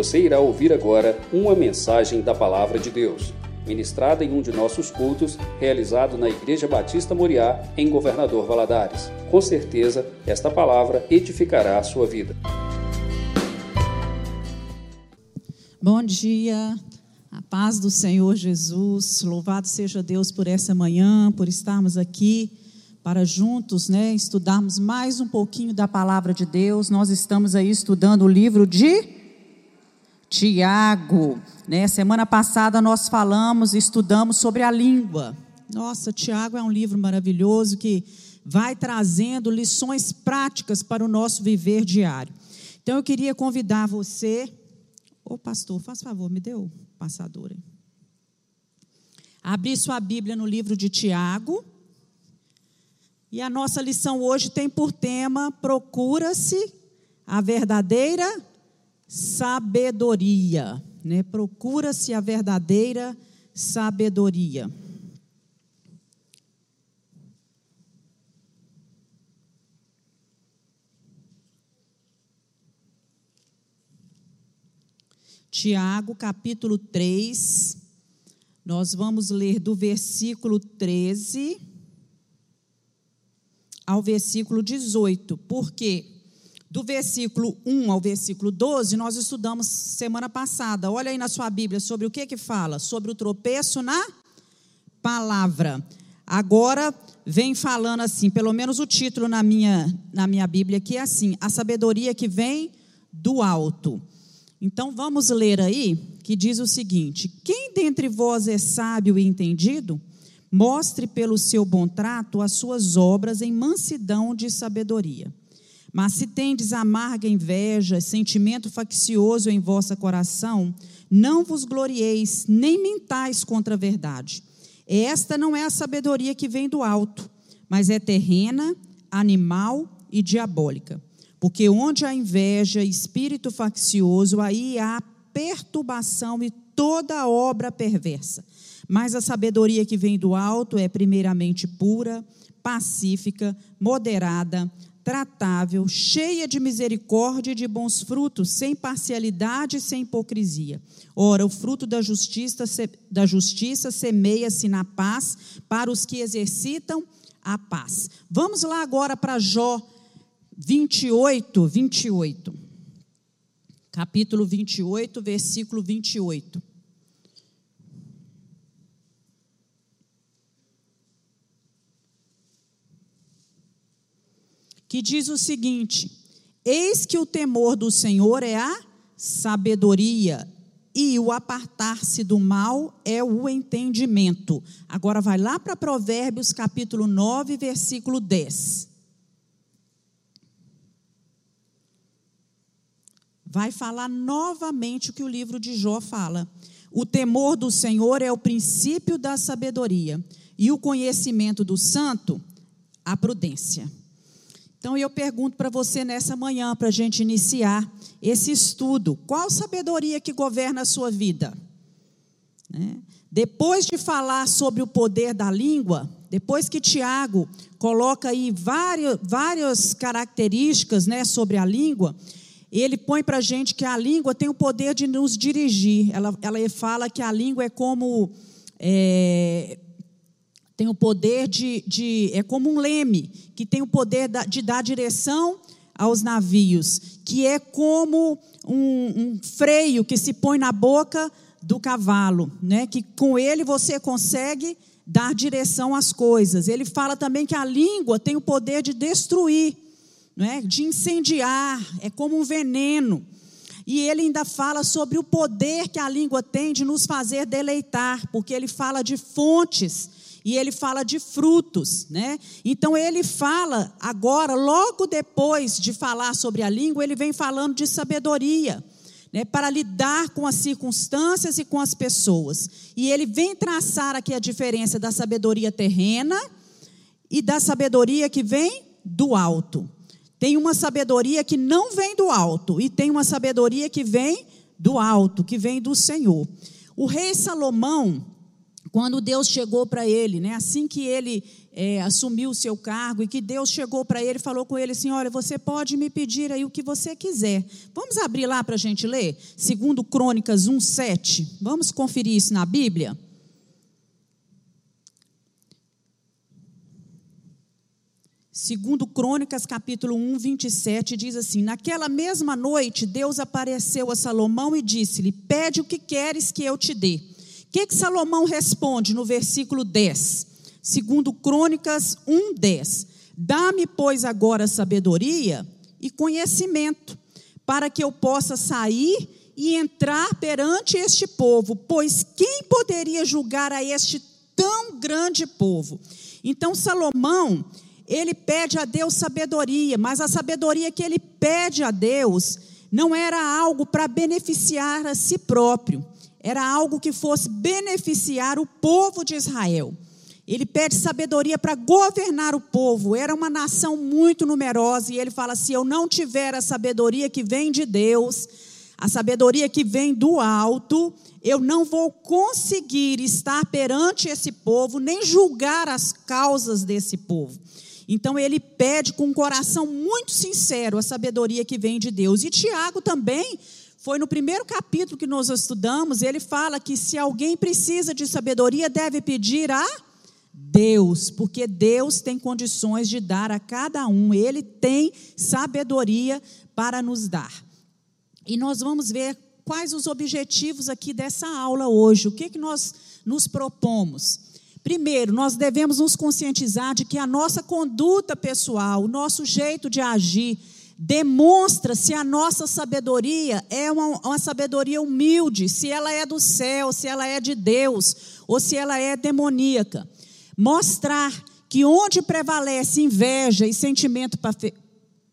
Você irá ouvir agora uma mensagem da Palavra de Deus, ministrada em um de nossos cultos, realizado na Igreja Batista Moriá, em Governador Valadares. Com certeza, esta palavra edificará a sua vida. Bom dia, a paz do Senhor Jesus, louvado seja Deus por essa manhã, por estarmos aqui para juntos, né, estudarmos mais um pouquinho da palavra de Deus. Nós estamos aí estudando o livro de Tiago, né? Semana passada nós falamos, estudamos sobre a língua. Nossa, Tiago é um livro maravilhoso que vai trazendo lições práticas para o nosso viver diário. Então eu queria convidar você, ô pastor, faz favor, me dê o passador aí. Abrir sua Bíblia no livro de Tiago, e a nossa lição hoje tem por tema: procura-se a verdadeira sabedoria. Né? Procura-se a verdadeira sabedoria. Tiago, capítulo 3, nós vamos ler do versículo 13 ao versículo 18. Porque do versículo 1 ao versículo 12, nós estudamos semana passada. Olha aí na sua Bíblia sobre o que que fala? Sobre o tropeço na palavra. Agora vem falando assim, pelo menos o título na minha, na minha Bíblia aqui é assim: a sabedoria que vem do alto. Então vamos ler aí, que diz o seguinte: Quem dentre vós é sábio e entendido? Mostre pelo seu bom trato as suas obras em mansidão de sabedoria. Mas se tendes amarga inveja, sentimento faccioso em vosso coração, não vos glorieis, nem mentais contra a verdade. Esta não é a sabedoria que vem do alto, mas é terrena, animal e diabólica. Porque onde há inveja, espírito faccioso, aí há perturbação e toda obra perversa. Mas a sabedoria que vem do alto é primeiramente pura, pacífica, moderada, tratável, cheia de misericórdia e de bons frutos, sem parcialidade e sem hipocrisia. Ora, o fruto da justiça, da justiça semeia-se na paz para os que exercitam a paz. Vamos lá agora para Jó 28, 28. Capítulo 28, versículo 28. Que diz o seguinte: Eis que o temor do Senhor é a sabedoria, e o apartar-se do mal é o entendimento. Agora vai lá para Provérbios capítulo 9, versículo 10. Vai falar novamente o que o livro de Jó fala. O temor do Senhor é o princípio da sabedoria, e o conhecimento do santo, a prudência. Então eu pergunto para você nessa manhã, para a gente iniciar esse estudo: qual sabedoria que governa a sua vida? Né? Depois de falar sobre o poder da língua, depois que Tiago coloca aí várias, várias características né, sobre a língua, ele põe para a gente que a língua tem o poder de nos dirigir. Ela, ela fala que a língua é como. É, tem o poder de, de, É como um leme, que tem o poder de dar direção aos navios, que é como um, um freio que se põe na boca do cavalo, né? que com ele você consegue dar direção às coisas. Ele fala também que a língua tem o poder de destruir, é? de incendiar, é como um veneno. E ele ainda fala sobre o poder que a língua tem de nos fazer deleitar, porque ele fala de fontes e ele fala de frutos, né? Então ele fala agora, logo depois de falar sobre a língua, ele vem falando de sabedoria, né? Para lidar com as circunstâncias e com as pessoas. E ele vem traçar aqui a diferença da sabedoria terrena e da sabedoria que vem do alto. Tem uma sabedoria que não vem do alto e tem uma sabedoria que vem do alto, que vem do Senhor. O rei Salomão, quando Deus chegou para ele, né? assim que ele é, assumiu o seu cargo e que Deus chegou para ele falou com ele assim: Olha, você pode me pedir aí o que você quiser. Vamos abrir lá para a gente ler? Segundo Crônicas 1, 7. Vamos conferir isso na Bíblia? Segundo Crônicas, capítulo 1, 27, diz assim: Naquela mesma noite, Deus apareceu a Salomão e disse-lhe: Pede o que queres que eu te dê. O que, que Salomão responde no versículo 10? Segundo Crônicas 1, 10. Dá-me, pois, agora sabedoria e conhecimento, para que eu possa sair e entrar perante este povo, pois quem poderia julgar a este tão grande povo? Então, Salomão, ele pede a Deus sabedoria, mas a sabedoria que ele pede a Deus não era algo para beneficiar a si próprio era algo que fosse beneficiar o povo de Israel. Ele pede sabedoria para governar o povo. Era uma nação muito numerosa e ele fala: se eu não tiver a sabedoria que vem de Deus, a sabedoria que vem do alto, eu não vou conseguir estar perante esse povo, nem julgar as causas desse povo. Então ele pede com um coração muito sincero a sabedoria que vem de Deus. E Tiago também foi no primeiro capítulo que nós estudamos, ele fala que se alguém precisa de sabedoria, deve pedir a Deus, porque Deus tem condições de dar a cada um, ele tem sabedoria para nos dar. E nós vamos ver quais os objetivos aqui dessa aula hoje, o que, que nós nos propomos. Primeiro, nós devemos nos conscientizar de que a nossa conduta pessoal, o nosso jeito de agir, demonstra se a nossa sabedoria é uma, uma, sabedoria humilde, se ela é do céu, se ela é de Deus, ou se ela é demoníaca. Mostrar que onde prevalece inveja e sentimento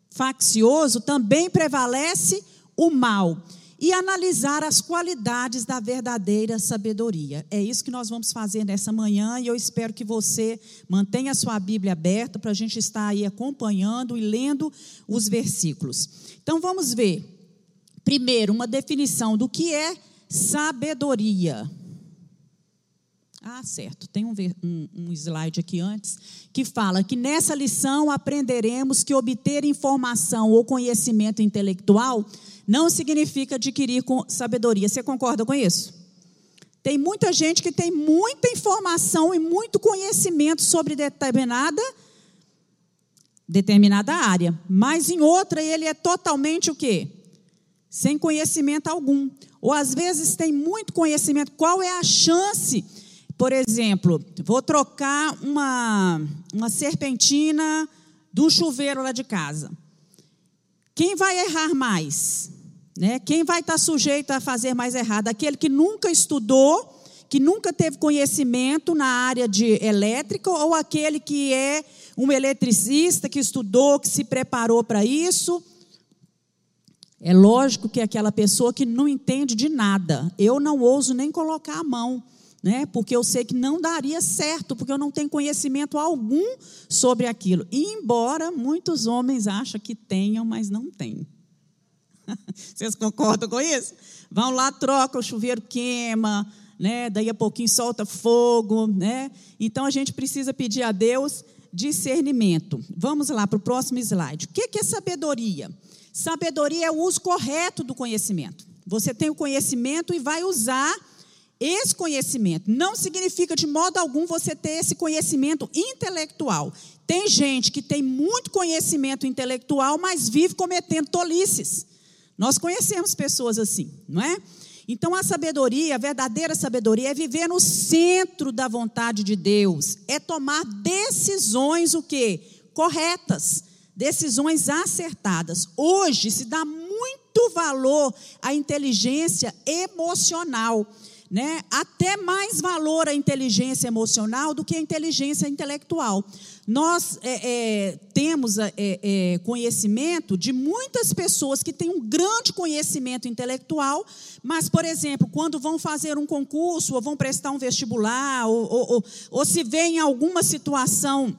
faccioso, também prevalece o mal e analisar as qualidades da verdadeira sabedoria. É isso que nós vamos fazer nessa manhã e eu espero que você mantenha a sua Bíblia aberta para a gente estar aí acompanhando e lendo os versículos. Então vamos ver. Primeiro, uma definição do que é sabedoria. Ah, certo. Tem um, um, um, slide aqui antes que fala que nessa lição aprenderemos que obter informação ou conhecimento intelectual não significa adquirir sabedoria. Você concorda com isso? Tem muita gente que tem muita informação e muito conhecimento sobre determinada determinada área, mas em outra ele é totalmente o quê? Sem conhecimento algum. Ou às vezes tem muito conhecimento. Qual é a chance? Por exemplo, vou trocar uma, uma serpentina do chuveiro lá de casa. Quem vai errar mais? Né? Quem vai estar sujeito a fazer mais errado? Aquele que nunca estudou, que nunca teve conhecimento na área de elétrica, ou aquele que é um eletricista, que estudou, que se preparou para isso? É lógico que é aquela pessoa que não entende de nada. Eu não ouso nem colocar a mão, né? Porque eu sei que não daria certo, porque eu não tenho conhecimento algum sobre aquilo. E embora muitos homens achem que tenham, mas não têm. Vocês concordam com isso? Vão lá, troca, o chuveiro queima, né? daí a pouquinho solta fogo. Né? Então a gente precisa pedir a Deus discernimento. Vamos lá para o próximo slide. O que é sabedoria? Sabedoria é o uso correto do conhecimento. Você tem o conhecimento e vai usar esse conhecimento. Não significa de modo algum você ter esse conhecimento intelectual. Tem gente que tem muito conhecimento intelectual, mas vive cometendo tolices. Nós conhecemos pessoas assim, não é? Então a sabedoria, a verdadeira sabedoria é viver no centro da vontade de Deus, é tomar decisões o quê? Corretas, decisões acertadas. Hoje se dá muito valor à inteligência emocional né, até mais valor à inteligência emocional do que à inteligência intelectual. Nós é, é, temos é, é, conhecimento de muitas pessoas que têm um grande conhecimento intelectual, mas, por exemplo, quando vão fazer um concurso, ou vão prestar um vestibular, ou, ou, ou, ou se vê alguma situação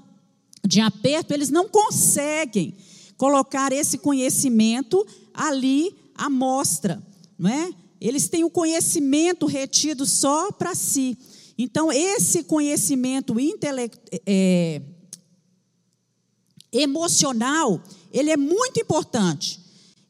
de aperto, eles não conseguem colocar esse conhecimento ali à mostra, não é? Eles têm o conhecimento retido só para si. Então, esse conhecimento intele é, emocional, ele é muito importante.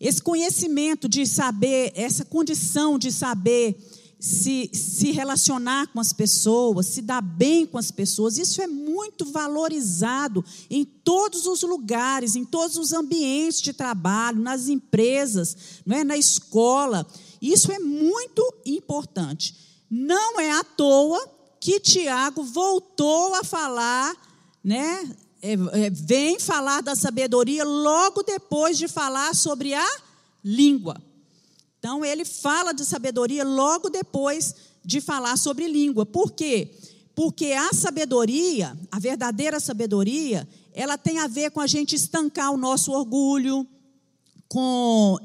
Esse conhecimento de saber, essa condição de saber se, se relacionar com as pessoas, se dar bem com as pessoas, isso é muito valorizado em todos os lugares, em todos os ambientes de trabalho, nas empresas, não é? na escola. Isso é muito importante. Não é à toa que Tiago voltou a falar, né? É, é, vem falar da sabedoria logo depois de falar sobre a língua. Então, ele fala de sabedoria logo depois de falar sobre língua. Por quê? Porque a sabedoria, a verdadeira sabedoria, ela tem a ver com a gente estancar o nosso orgulho, com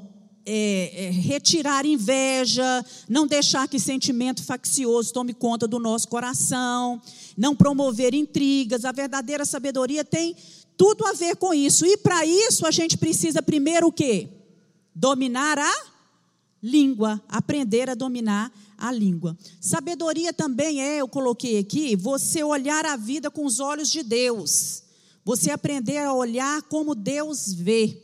é, é, retirar inveja, não deixar que sentimento faccioso tome conta do nosso coração, não promover intrigas. A verdadeira sabedoria tem tudo a ver com isso. E para isso a gente precisa primeiro o quê? Dominar a língua, aprender a dominar a língua. Sabedoria também é, eu coloquei aqui, você olhar a vida com os olhos de Deus. Você aprender a olhar como Deus vê.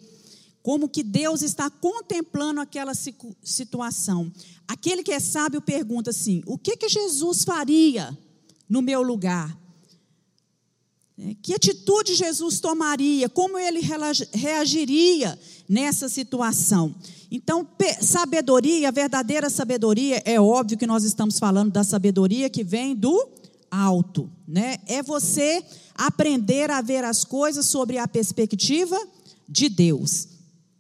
Como que Deus está contemplando aquela situação. Aquele que é sábio pergunta assim: o que que Jesus faria no meu lugar? É, que atitude Jesus tomaria? Como ele reagiria nessa situação? Então, sabedoria, a verdadeira sabedoria, é óbvio que nós estamos falando da sabedoria que vem do alto, né? É você aprender a ver as coisas sobre a perspectiva de Deus.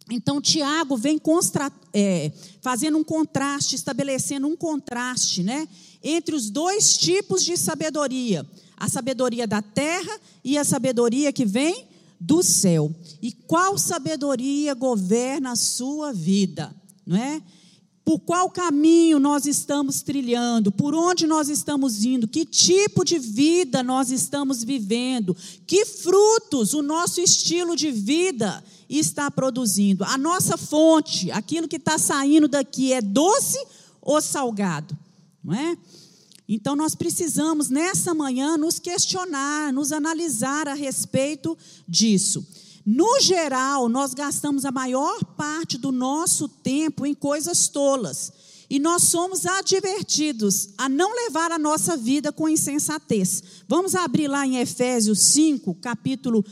Então, Tiago vem constra, é, fazendo um contraste, estabelecendo um contraste, né? Entre os dois tipos de sabedoria a sabedoria da terra e a sabedoria que vem do céu. E qual sabedoria governa a sua vida, não é? Por qual caminho nós estamos trilhando? Por onde nós estamos indo? Que tipo de vida nós estamos vivendo? Que frutos o nosso estilo de vida está produzindo? A nossa fonte, aquilo que está saindo daqui, é doce ou salgado? Não é? Então, nós precisamos, nessa manhã, nos questionar, nos analisar a respeito disso. No geral, nós gastamos a maior parte do nosso tempo em coisas tolas. E nós somos advertidos a não levar a nossa vida com insensatez. Vamos abrir lá em Efésios 5, capítulo.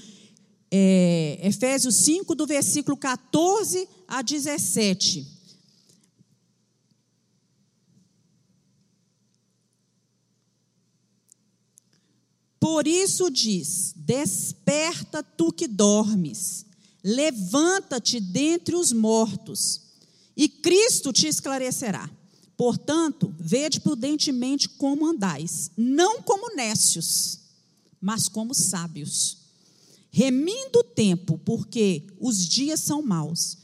É, Efésios 5, do versículo 14 a 17. Por isso diz: Desperta tu que dormes, levanta-te dentre os mortos, e Cristo te esclarecerá. Portanto, vede prudentemente como andais, não como nécios, mas como sábios, remindo o tempo, porque os dias são maus.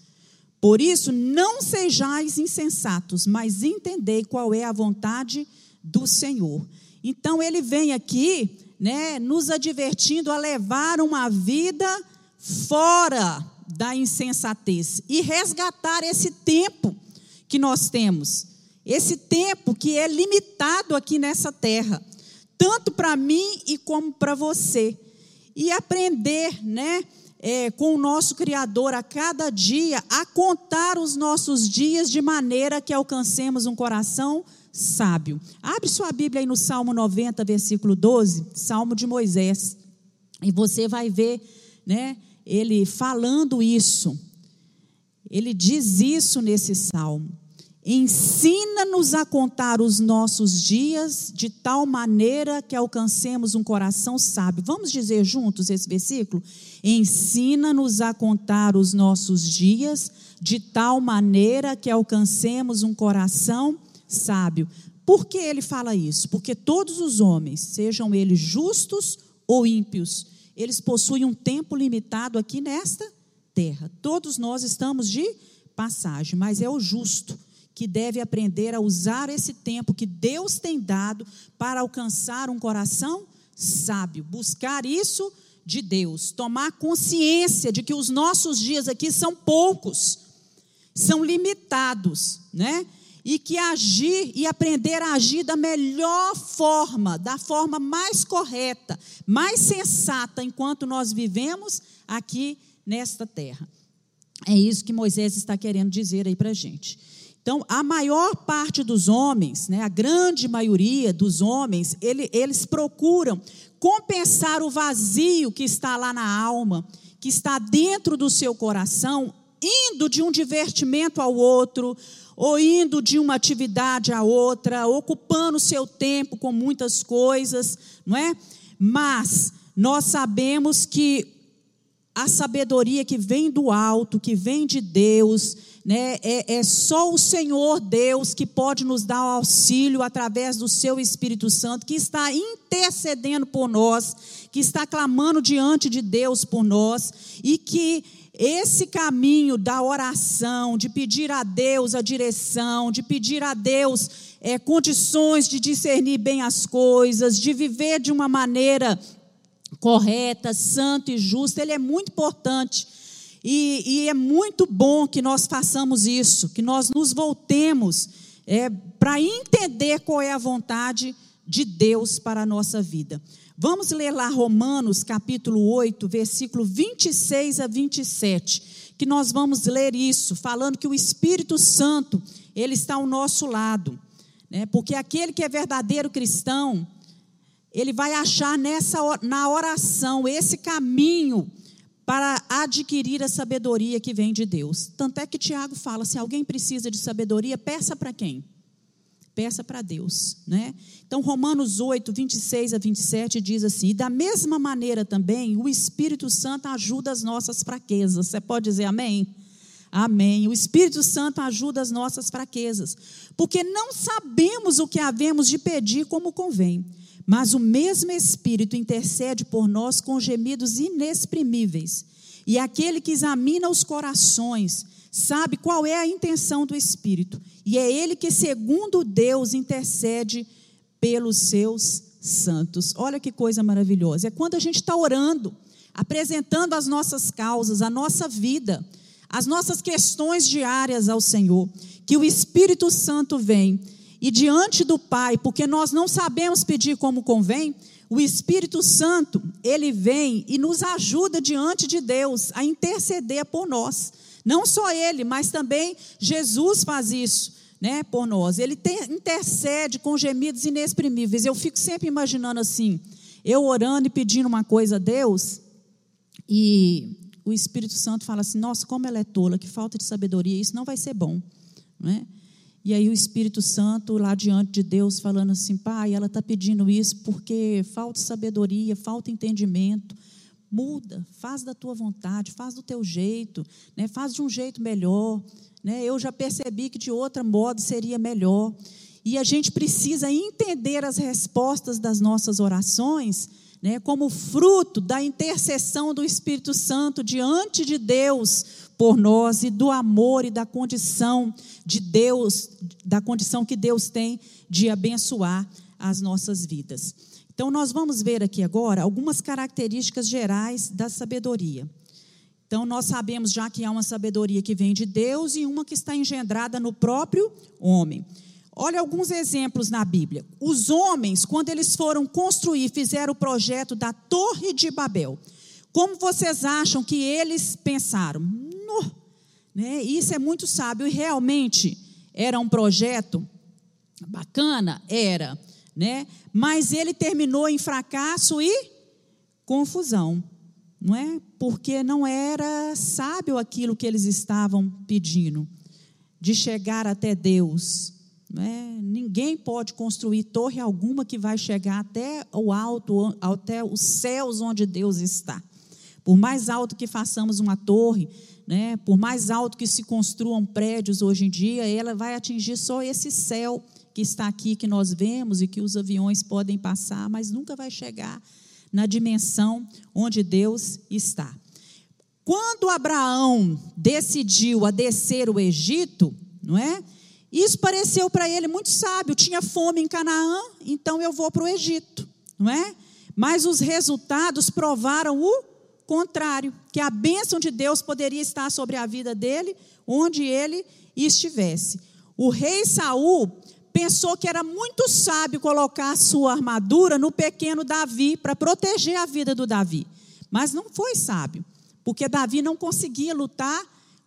Por isso, não sejais insensatos, mas entendei qual é a vontade do Senhor. Então, ele vem aqui né, nos advertindo a levar uma vida fora da insensatez e resgatar esse tempo que nós temos, esse tempo que é limitado aqui nessa terra, tanto para mim e como para você, e aprender, né, é, com o nosso Criador a cada dia a contar os nossos dias de maneira que alcancemos um coração sábio. Abre sua Bíblia aí no Salmo 90, versículo 12, Salmo de Moisés. E você vai ver, né, ele falando isso. Ele diz isso nesse salmo. Ensina-nos a contar os nossos dias de tal maneira que alcancemos um coração sábio. Vamos dizer juntos esse versículo? Ensina-nos a contar os nossos dias de tal maneira que alcancemos um coração sábio. Por que ele fala isso? Porque todos os homens, sejam eles justos ou ímpios, eles possuem um tempo limitado aqui nesta terra. Todos nós estamos de passagem, mas é o justo que deve aprender a usar esse tempo que Deus tem dado para alcançar um coração sábio, buscar isso de Deus, tomar consciência de que os nossos dias aqui são poucos, são limitados, né? E que agir e aprender a agir da melhor forma, da forma mais correta, mais sensata, enquanto nós vivemos aqui nesta terra. É isso que Moisés está querendo dizer aí para a gente. Então, a maior parte dos homens, né, a grande maioria dos homens, ele, eles procuram compensar o vazio que está lá na alma, que está dentro do seu coração, indo de um divertimento ao outro, ou indo de uma atividade a outra, ocupando o seu tempo com muitas coisas, não é? Mas nós sabemos que a sabedoria que vem do alto, que vem de Deus, né, é, é só o Senhor Deus que pode nos dar auxílio através do seu Espírito Santo, que está intercedendo por nós, que está clamando diante de Deus por nós e que esse caminho da oração, de pedir a Deus a direção, de pedir a Deus é, condições de discernir bem as coisas, de viver de uma maneira correta, santa e justa, ele é muito importante. E, e é muito bom que nós façamos isso, que nós nos voltemos é, para entender qual é a vontade de Deus para a nossa vida. Vamos ler lá Romanos capítulo 8, versículo 26 a 27, que nós vamos ler isso, falando que o Espírito Santo, ele está ao nosso lado, né? Porque aquele que é verdadeiro cristão, ele vai achar nessa na oração esse caminho para adquirir a sabedoria que vem de Deus. Tanto é que Tiago fala: se alguém precisa de sabedoria, peça para quem? Peça para Deus, né? Então, Romanos 8, 26 a 27 diz assim: e da mesma maneira também, o Espírito Santo ajuda as nossas fraquezas. Você pode dizer amém? Amém. O Espírito Santo ajuda as nossas fraquezas, porque não sabemos o que havemos de pedir como convém, mas o mesmo Espírito intercede por nós com gemidos inexprimíveis. E aquele que examina os corações sabe qual é a intenção do Espírito, e é ele que, segundo Deus, intercede pelos seus santos. Olha que coisa maravilhosa. É quando a gente está orando, apresentando as nossas causas, a nossa vida, as nossas questões diárias ao Senhor, que o Espírito Santo vem e diante do Pai, porque nós não sabemos pedir como convém, o Espírito Santo, ele vem e nos ajuda diante de Deus a interceder por nós. Não só ele, mas também Jesus faz isso. Né, por nós, ele tem, intercede com gemidos inexprimíveis. Eu fico sempre imaginando assim, eu orando e pedindo uma coisa a Deus, e o Espírito Santo fala assim: Nossa, como ela é tola, que falta de sabedoria, isso não vai ser bom. Não é? E aí o Espírito Santo lá diante de Deus falando assim: Pai, ela está pedindo isso porque falta sabedoria, falta entendimento. Muda, faz da tua vontade, faz do teu jeito, né? faz de um jeito melhor. Né? Eu já percebi que de outro modo seria melhor. E a gente precisa entender as respostas das nossas orações né, como fruto da intercessão do Espírito Santo diante de Deus por nós e do amor e da condição de Deus, da condição que Deus tem de abençoar as nossas vidas. Então, nós vamos ver aqui agora algumas características gerais da sabedoria. Então, nós sabemos já que há uma sabedoria que vem de Deus e uma que está engendrada no próprio homem. Olha alguns exemplos na Bíblia. Os homens, quando eles foram construir, fizeram o projeto da Torre de Babel. Como vocês acham que eles pensaram? No, né? Isso é muito sábio e realmente era um projeto bacana, era né? Mas ele terminou em fracasso e confusão, não é? Porque não era sábio aquilo que eles estavam pedindo, de chegar até Deus. É? Ninguém pode construir torre alguma que vai chegar até o alto, até os céus onde Deus está. Por mais alto que façamos uma torre, né, por mais alto que se construam prédios hoje em dia, ela vai atingir só esse céu que está aqui, que nós vemos e que os aviões podem passar, mas nunca vai chegar na dimensão onde Deus está. Quando Abraão decidiu a descer o Egito, não é? Isso pareceu para ele muito sábio. Tinha fome em Canaã, então eu vou para o Egito, não é? Mas os resultados provaram o contrário, que a bênção de Deus poderia estar sobre a vida dele, onde ele estivesse. O rei Saul pensou que era muito sábio colocar a sua armadura no pequeno Davi para proteger a vida do Davi. Mas não foi sábio, porque Davi não conseguia lutar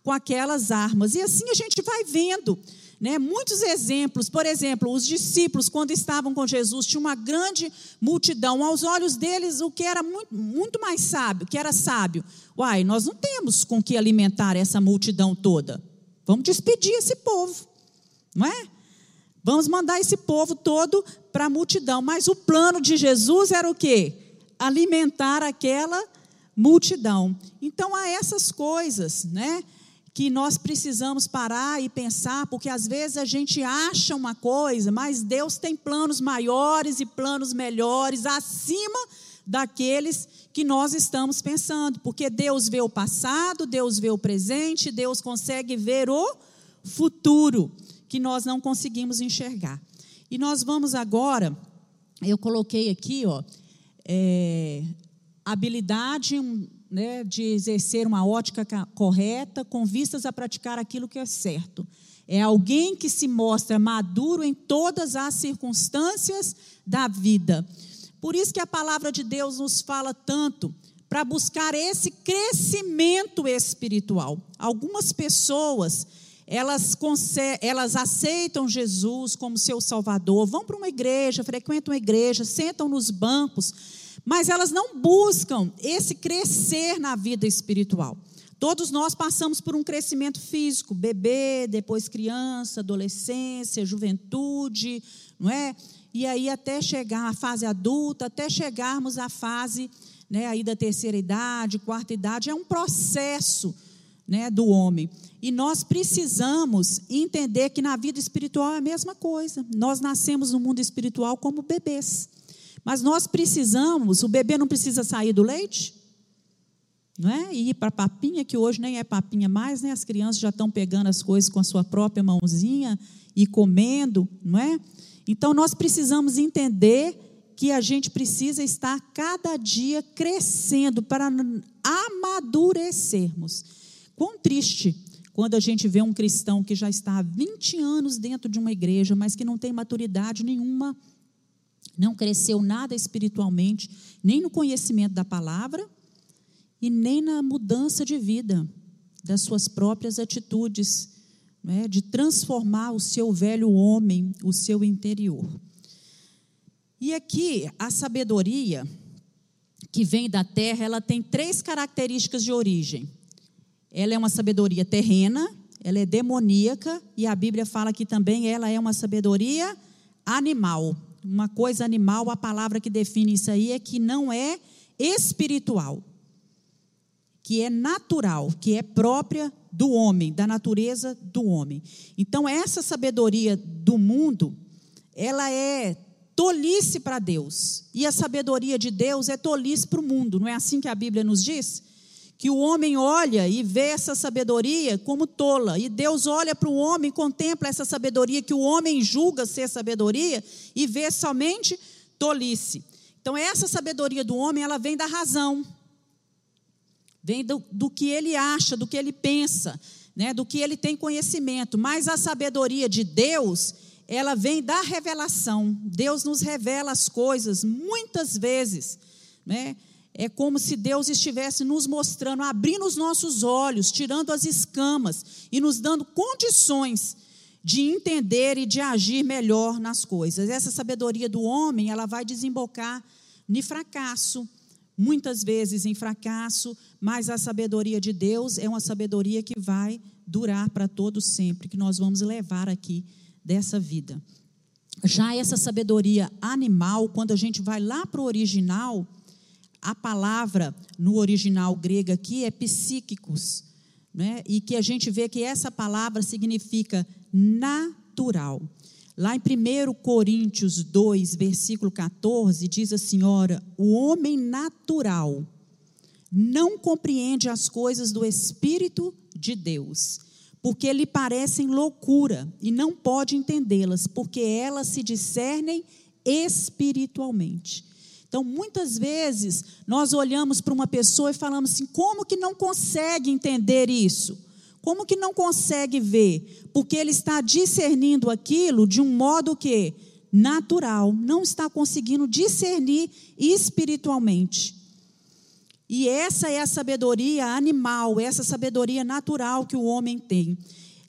com aquelas armas. E assim a gente vai vendo né, muitos exemplos. Por exemplo, os discípulos, quando estavam com Jesus, tinha uma grande multidão. Aos olhos deles, o que era muito, muito mais sábio, que era sábio. Uai, nós não temos com que alimentar essa multidão toda. Vamos despedir esse povo, não é? Vamos mandar esse povo todo para a multidão. Mas o plano de Jesus era o quê? Alimentar aquela multidão. Então há essas coisas, né? Que nós precisamos parar e pensar, porque às vezes a gente acha uma coisa, mas Deus tem planos maiores e planos melhores acima daqueles que nós estamos pensando, porque Deus vê o passado, Deus vê o presente, Deus consegue ver o futuro que nós não conseguimos enxergar. E nós vamos agora, eu coloquei aqui, ó, é, habilidade né, de exercer uma ótica correta com vistas a praticar aquilo que é certo. É alguém que se mostra maduro em todas as circunstâncias da vida. Por isso que a palavra de Deus nos fala tanto para buscar esse crescimento espiritual. Algumas pessoas elas, elas aceitam Jesus como seu Salvador, vão para uma igreja, frequentam uma igreja, sentam nos bancos, mas elas não buscam esse crescer na vida espiritual. Todos nós passamos por um crescimento físico, bebê, depois criança, adolescência, juventude, não é? E aí até chegar à fase adulta, até chegarmos à fase né, aí da terceira idade, quarta idade, é um processo né, do homem. E nós precisamos entender que na vida espiritual é a mesma coisa. Nós nascemos no mundo espiritual como bebês. Mas nós precisamos, o bebê não precisa sair do leite, não é? E ir para papinha, que hoje nem é papinha mais, né? As crianças já estão pegando as coisas com a sua própria mãozinha e comendo, não é? Então nós precisamos entender que a gente precisa estar cada dia crescendo para amadurecermos. Quão triste quando a gente vê um cristão que já está há 20 anos dentro de uma igreja, mas que não tem maturidade nenhuma, não cresceu nada espiritualmente, nem no conhecimento da palavra e nem na mudança de vida, das suas próprias atitudes, né, de transformar o seu velho homem, o seu interior. E aqui, a sabedoria que vem da terra, ela tem três características de origem. Ela é uma sabedoria terrena, ela é demoníaca e a Bíblia fala que também ela é uma sabedoria animal. Uma coisa animal, a palavra que define isso aí é que não é espiritual, que é natural, que é própria do homem, da natureza do homem. Então essa sabedoria do mundo, ela é tolice para Deus. E a sabedoria de Deus é tolice para o mundo, não é assim que a Bíblia nos diz? Que o homem olha e vê essa sabedoria como tola, e Deus olha para o homem, contempla essa sabedoria que o homem julga ser sabedoria e vê somente tolice. Então, essa sabedoria do homem, ela vem da razão, vem do, do que ele acha, do que ele pensa, né, do que ele tem conhecimento, mas a sabedoria de Deus, ela vem da revelação. Deus nos revela as coisas muitas vezes, né? É como se Deus estivesse nos mostrando, abrindo os nossos olhos, tirando as escamas e nos dando condições de entender e de agir melhor nas coisas. Essa sabedoria do homem, ela vai desembocar em fracasso, muitas vezes em fracasso, mas a sabedoria de Deus é uma sabedoria que vai durar para todo sempre, que nós vamos levar aqui dessa vida. Já essa sabedoria animal, quando a gente vai lá para o original, a palavra no original grego aqui é psíquicos, né? e que a gente vê que essa palavra significa natural. Lá em 1 Coríntios 2, versículo 14, diz a senhora: o homem natural não compreende as coisas do Espírito de Deus, porque lhe parecem loucura e não pode entendê-las, porque elas se discernem espiritualmente. Então, muitas vezes, nós olhamos para uma pessoa e falamos assim: como que não consegue entender isso? Como que não consegue ver? Porque ele está discernindo aquilo de um modo que natural, não está conseguindo discernir espiritualmente. E essa é a sabedoria animal, essa sabedoria natural que o homem tem.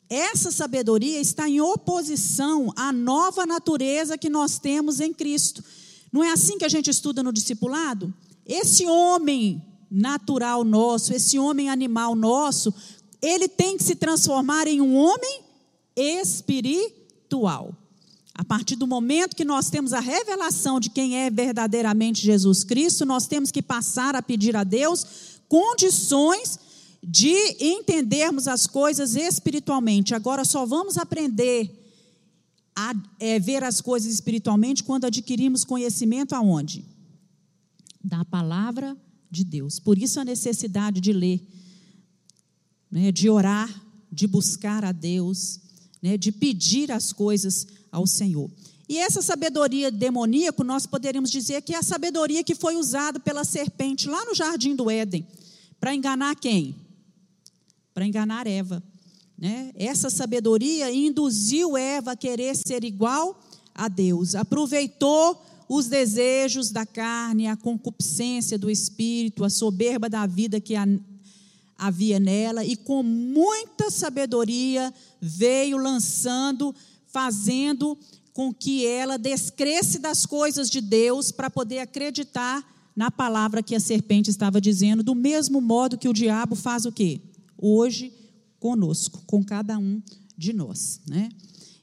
Essa sabedoria está em oposição à nova natureza que nós temos em Cristo. Não é assim que a gente estuda no discipulado? Esse homem natural nosso, esse homem animal nosso, ele tem que se transformar em um homem espiritual. A partir do momento que nós temos a revelação de quem é verdadeiramente Jesus Cristo, nós temos que passar a pedir a Deus condições de entendermos as coisas espiritualmente. Agora, só vamos aprender a é, ver as coisas espiritualmente quando adquirimos conhecimento aonde? Da palavra de Deus. Por isso a necessidade de ler, né, de orar, de buscar a Deus, né, de pedir as coisas ao Senhor. E essa sabedoria demoníaca, nós poderíamos dizer que é a sabedoria que foi usada pela serpente lá no jardim do Éden, para enganar quem? Para enganar Eva. Né? Essa sabedoria induziu Eva a querer ser igual a Deus, aproveitou os desejos da carne, a concupiscência do espírito, a soberba da vida que havia nela, e com muita sabedoria veio lançando fazendo com que ela descresse das coisas de Deus para poder acreditar na palavra que a serpente estava dizendo, do mesmo modo que o diabo faz o quê? Hoje conosco, com cada um de nós, né?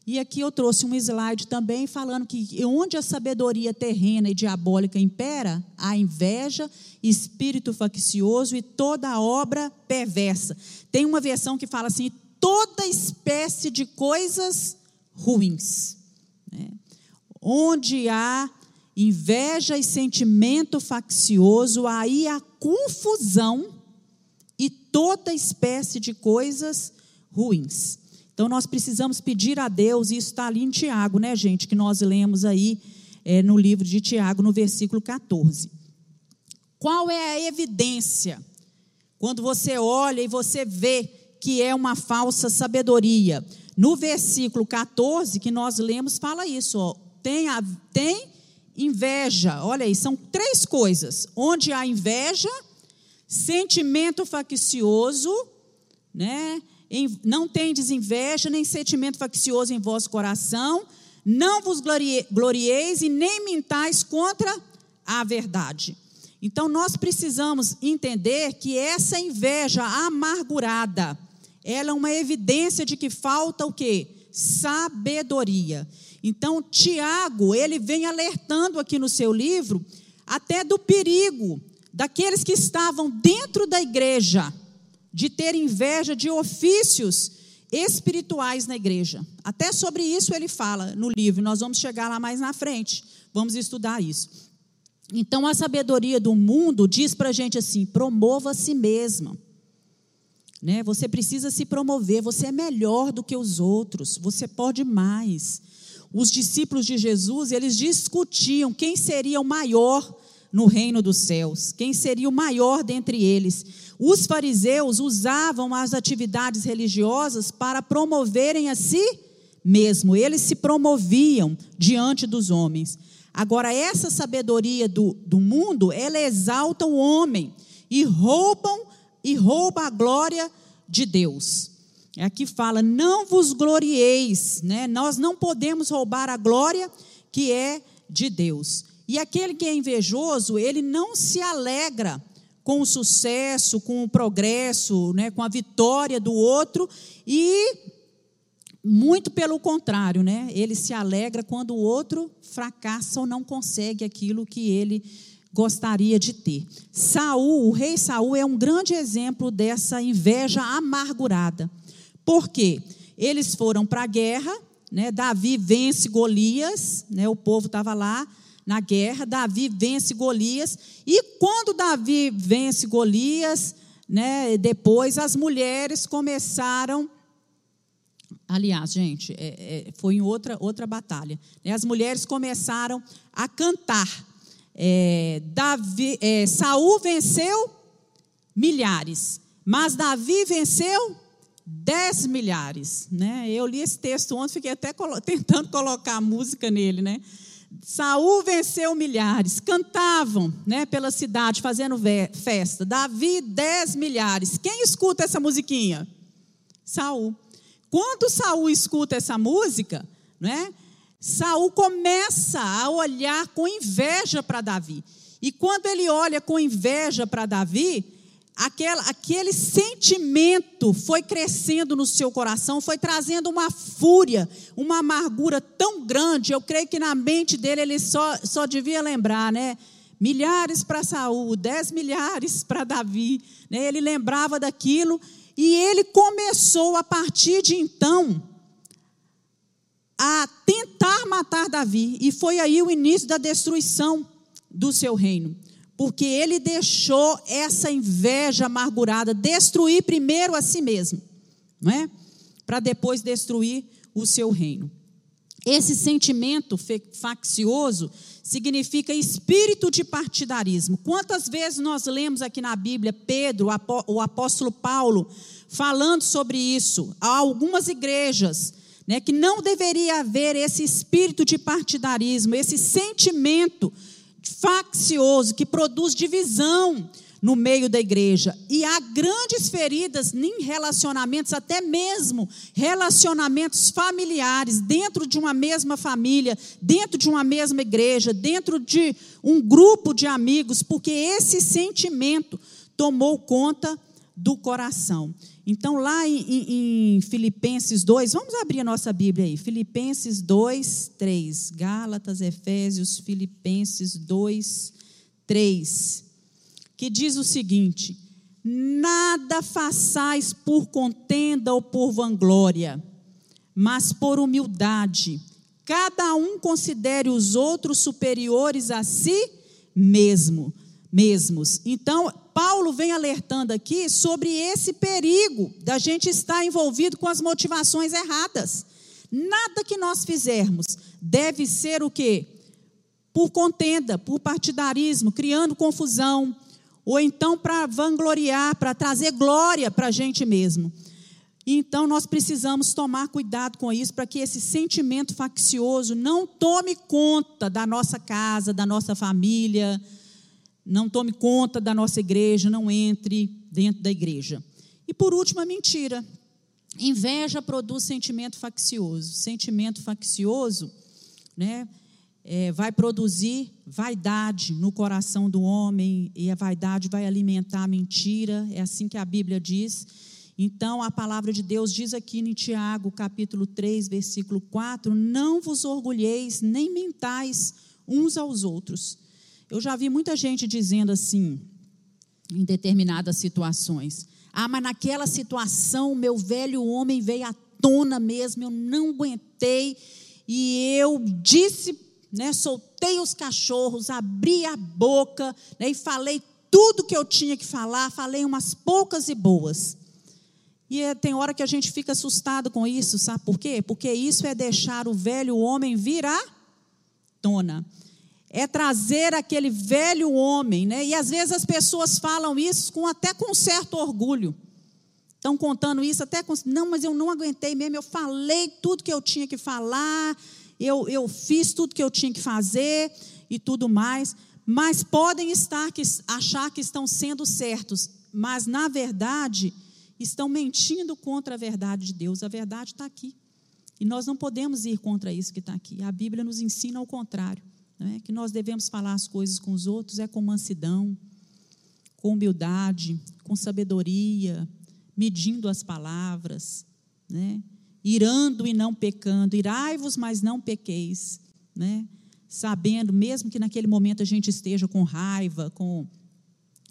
E aqui eu trouxe um slide também falando que onde a sabedoria terrena e diabólica impera, a inveja, espírito faccioso e toda obra perversa. Tem uma versão que fala assim: toda espécie de coisas ruins. Né? Onde há inveja e sentimento faccioso, aí há confusão e toda espécie de coisas ruins. Então nós precisamos pedir a Deus, e isso está ali em Tiago, né, gente, que nós lemos aí é, no livro de Tiago, no versículo 14. Qual é a evidência? Quando você olha e você vê que é uma falsa sabedoria. No versículo 14 que nós lemos, fala isso: ó, tem, a, tem inveja. Olha aí, são três coisas: onde há inveja, sentimento faccioso, né? não tendes inveja nem sentimento faccioso em vosso coração, não vos glorieis e nem mintais contra a verdade. Então nós precisamos entender que essa inveja amargurada, ela é uma evidência de que falta o quê? Sabedoria. Então, Tiago, ele vem alertando aqui no seu livro até do perigo daqueles que estavam dentro da igreja de ter inveja de ofícios espirituais na igreja. Até sobre isso ele fala no livro, nós vamos chegar lá mais na frente, vamos estudar isso. Então, a sabedoria do mundo diz para a gente assim: promova a si mesma. Né? Você precisa se promover, você é melhor do que os outros, você pode mais. Os discípulos de Jesus, eles discutiam quem seria o maior no reino dos céus, quem seria o maior dentre eles. Os fariseus usavam as atividades religiosas para promoverem a si mesmo, eles se promoviam diante dos homens. Agora, essa sabedoria do, do mundo, ela exalta o homem e roubam e rouba a glória de Deus. Aqui fala: não vos glorieis, né? Nós não podemos roubar a glória que é de Deus. E aquele que é invejoso, ele não se alegra com o sucesso, com o progresso, né, com a vitória do outro e muito pelo contrário, né? Ele se alegra quando o outro fracassa ou não consegue aquilo que ele gostaria de ter. Saul, o rei Saul é um grande exemplo dessa inveja amargurada. Por quê? Eles foram para a guerra, né? Davi vence Golias, né? O povo estava lá na guerra, Davi vence Golias, e quando Davi vence Golias, né, depois as mulheres começaram Aliás, gente, é, é, foi em outra, outra batalha. Né? As mulheres começaram a cantar é, Davi, é, Saul venceu milhares, mas Davi venceu dez milhares. Né? Eu li esse texto ontem, fiquei até colo tentando colocar música nele. Né? Saul venceu milhares, cantavam né, pela cidade, fazendo festa. Davi, dez milhares. Quem escuta essa musiquinha? Saul. Quando Saul escuta essa música, né, Saul começa a olhar com inveja para Davi. E quando ele olha com inveja para Davi, aquela, aquele sentimento foi crescendo no seu coração, foi trazendo uma fúria, uma amargura tão grande. Eu creio que na mente dele ele só, só devia lembrar, né? Milhares para Saul, dez milhares para Davi. Né? Ele lembrava daquilo e ele começou a partir de então a tentar matar Davi. E foi aí o início da destruição do seu reino porque ele deixou essa inveja amargurada destruir primeiro a si mesmo, não é? Para depois destruir o seu reino. Esse sentimento faccioso significa espírito de partidarismo. Quantas vezes nós lemos aqui na Bíblia Pedro, o apóstolo Paulo, falando sobre isso? Há algumas igrejas né, que não deveria haver esse espírito de partidarismo, esse sentimento faccioso, que produz divisão no meio da igreja. E há grandes feridas em relacionamentos, até mesmo relacionamentos familiares, dentro de uma mesma família, dentro de uma mesma igreja, dentro de um grupo de amigos, porque esse sentimento tomou conta do coração. Então, lá em, em, Filipenses 2, vamos abrir a nossa Bíblia aí. Filipenses 2, 3. Gálatas, Efésios, Filipenses 2, 3. Que diz o seguinte: Nada façais por contenda ou por vanglória, mas por humildade. Cada um considere os outros superiores a si mesmo mesmos. Então, Paulo vem alertando aqui sobre esse perigo da gente estar envolvido com as motivações erradas. Nada que nós fizermos deve ser o quê? Por contenda, por partidarismo, criando confusão, ou então para vangloriar, para trazer glória para a gente mesmo. Então nós precisamos tomar cuidado com isso para que esse sentimento faccioso não tome conta da nossa casa, da nossa família, não tome conta da nossa igreja, não entre dentro da igreja. E por último, a mentira. Inveja produz sentimento faccioso. Sentimento faccioso né, é, vai produzir vaidade no coração do homem, e a vaidade vai alimentar a mentira, é assim que a Bíblia diz. Então, a palavra de Deus diz aqui em Tiago, capítulo 3, versículo 4: Não vos orgulheis, nem mentais uns aos outros eu já vi muita gente dizendo assim, em determinadas situações: Ah, mas naquela situação, meu velho homem veio à tona mesmo, eu não aguentei, e eu disse, né, soltei os cachorros, abri a boca né, e falei tudo que eu tinha que falar, falei umas poucas e boas. E é, tem hora que a gente fica assustado com isso, sabe por quê? Porque isso é deixar o velho homem vir à tona é trazer aquele velho homem, né? E às vezes as pessoas falam isso com até com certo orgulho. Estão contando isso até com. Não, mas eu não aguentei mesmo. Eu falei tudo que eu tinha que falar, eu, eu fiz tudo que eu tinha que fazer e tudo mais. Mas podem estar que, achar que estão sendo certos, mas na verdade estão mentindo contra a verdade de Deus. A verdade está aqui. E nós não podemos ir contra isso que está aqui. A Bíblia nos ensina ao contrário né, que nós devemos falar as coisas com os outros é com mansidão, com humildade, com sabedoria, medindo as palavras, né, irando e não pecando, irai-vos, mas não pequeis, né, sabendo, mesmo que naquele momento a gente esteja com raiva, com,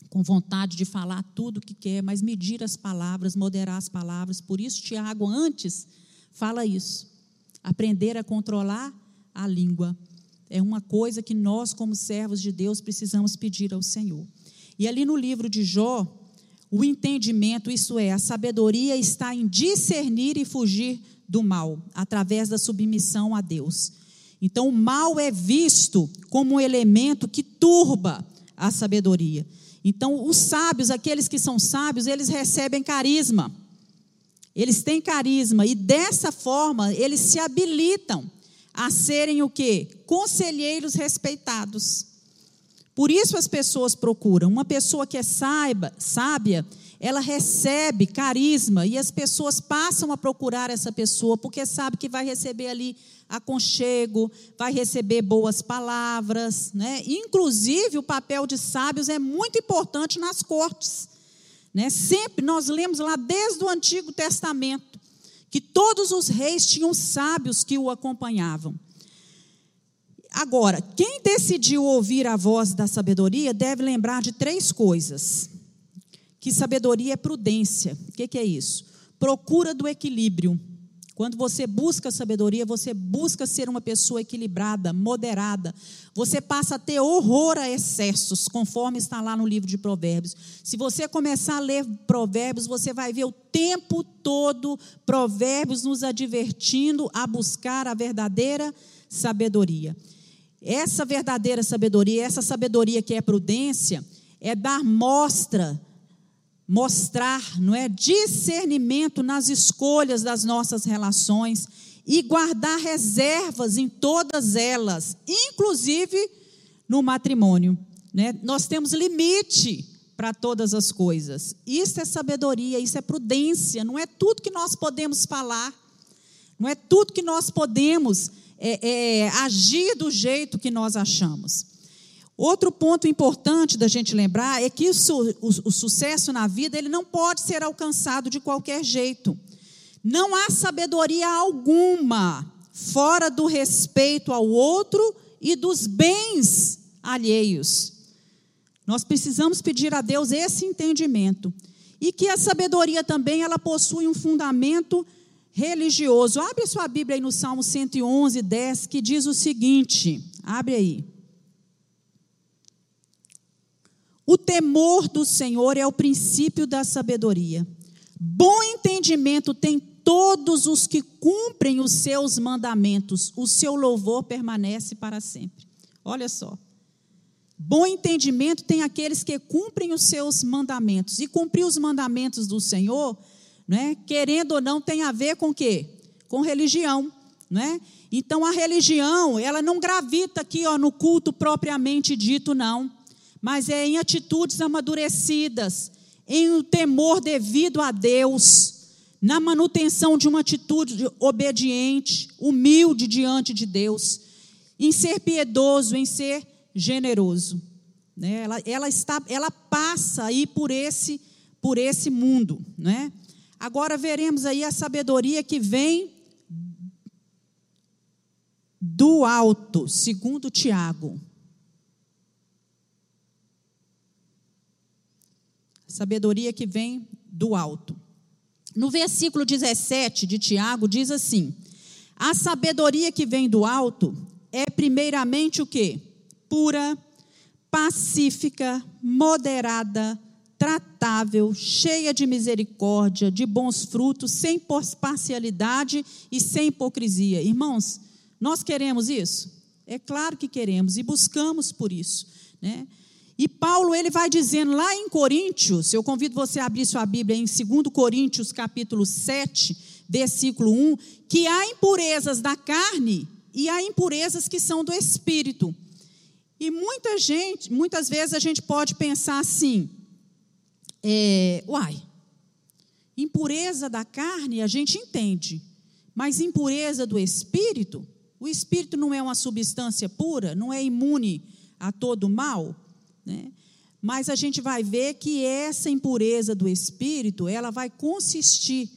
com vontade de falar tudo o que quer, mas medir as palavras, moderar as palavras. Por isso, Tiago, antes, fala isso. Aprender a controlar a língua é uma coisa que nós, como servos de Deus, precisamos pedir ao Senhor. E ali no livro de Jó, o entendimento, isso é, a sabedoria está em discernir e fugir do mal, através da submissão a Deus. Então, o mal é visto como um elemento que turba a sabedoria. Então, os sábios, aqueles que são sábios, eles recebem carisma. Eles têm carisma e dessa forma eles se habilitam a serem o quê? Conselheiros respeitados. Por isso as pessoas procuram. Uma pessoa que é saiba, sábia, ela recebe carisma e as pessoas passam a procurar essa pessoa porque sabe que vai receber ali aconchego, vai receber boas palavras, né? Inclusive o papel de sábios é muito importante nas cortes, né? Sempre nós lemos lá desde o Antigo Testamento que todos os reis tinham sábios que o acompanhavam. Agora, quem decidiu ouvir a voz da sabedoria deve lembrar de três coisas. Que sabedoria é prudência. O que, que é isso? Procura do equilíbrio. Quando você busca sabedoria, você busca ser uma pessoa equilibrada, moderada. Você passa a ter horror a excessos, conforme está lá no livro de Provérbios. Se você começar a ler Provérbios, você vai ver o tempo todo Provérbios nos advertindo a buscar a verdadeira sabedoria. Essa verdadeira sabedoria, essa sabedoria que é prudência, é dar mostra, mostrar, não é, discernimento nas escolhas das nossas relações e guardar reservas em todas elas, inclusive no matrimônio, né? Nós temos limite para todas as coisas. Isso é sabedoria, isso é prudência, não é tudo que nós podemos falar, não é tudo que nós podemos é, é, agir do jeito que nós achamos. Outro ponto importante da gente lembrar é que o, o, o sucesso na vida ele não pode ser alcançado de qualquer jeito. Não há sabedoria alguma fora do respeito ao outro e dos bens alheios. Nós precisamos pedir a Deus esse entendimento e que a sabedoria também ela possui um fundamento religioso. Abre sua Bíblia aí no Salmo 111, 10, que diz o seguinte: abre aí. O temor do Senhor é o princípio da sabedoria. Bom entendimento tem todos os que cumprem os seus mandamentos. O seu louvor permanece para sempre. Olha só. Bom entendimento tem aqueles que cumprem os seus mandamentos. E cumprir os mandamentos do Senhor né? querendo ou não, tem a ver com quê? Com religião. Né? Então a religião, ela não gravita aqui ó, no culto propriamente dito, não, mas é em atitudes amadurecidas, em um temor devido a Deus, na manutenção de uma atitude obediente, humilde diante de Deus, em ser piedoso, em ser generoso. Né? Ela, ela, está, ela passa aí por esse, por esse mundo. Né? Agora veremos aí a sabedoria que vem do alto, segundo Tiago. Sabedoria que vem do alto. No versículo 17 de Tiago diz assim: A sabedoria que vem do alto é primeiramente o que? Pura, pacífica, moderada, tratável, cheia de misericórdia, de bons frutos, sem parcialidade e sem hipocrisia. Irmãos, nós queremos isso? É claro que queremos e buscamos por isso, né? E Paulo ele vai dizendo lá em Coríntios, eu convido você a abrir sua Bíblia em 2 Coríntios capítulo 7, versículo 1, que há impurezas da carne e há impurezas que são do espírito. E muita gente, muitas vezes a gente pode pensar assim: é, uai, impureza da carne a gente entende, mas impureza do espírito, o espírito não é uma substância pura, não é imune a todo mal, né? Mas a gente vai ver que essa impureza do espírito, ela vai consistir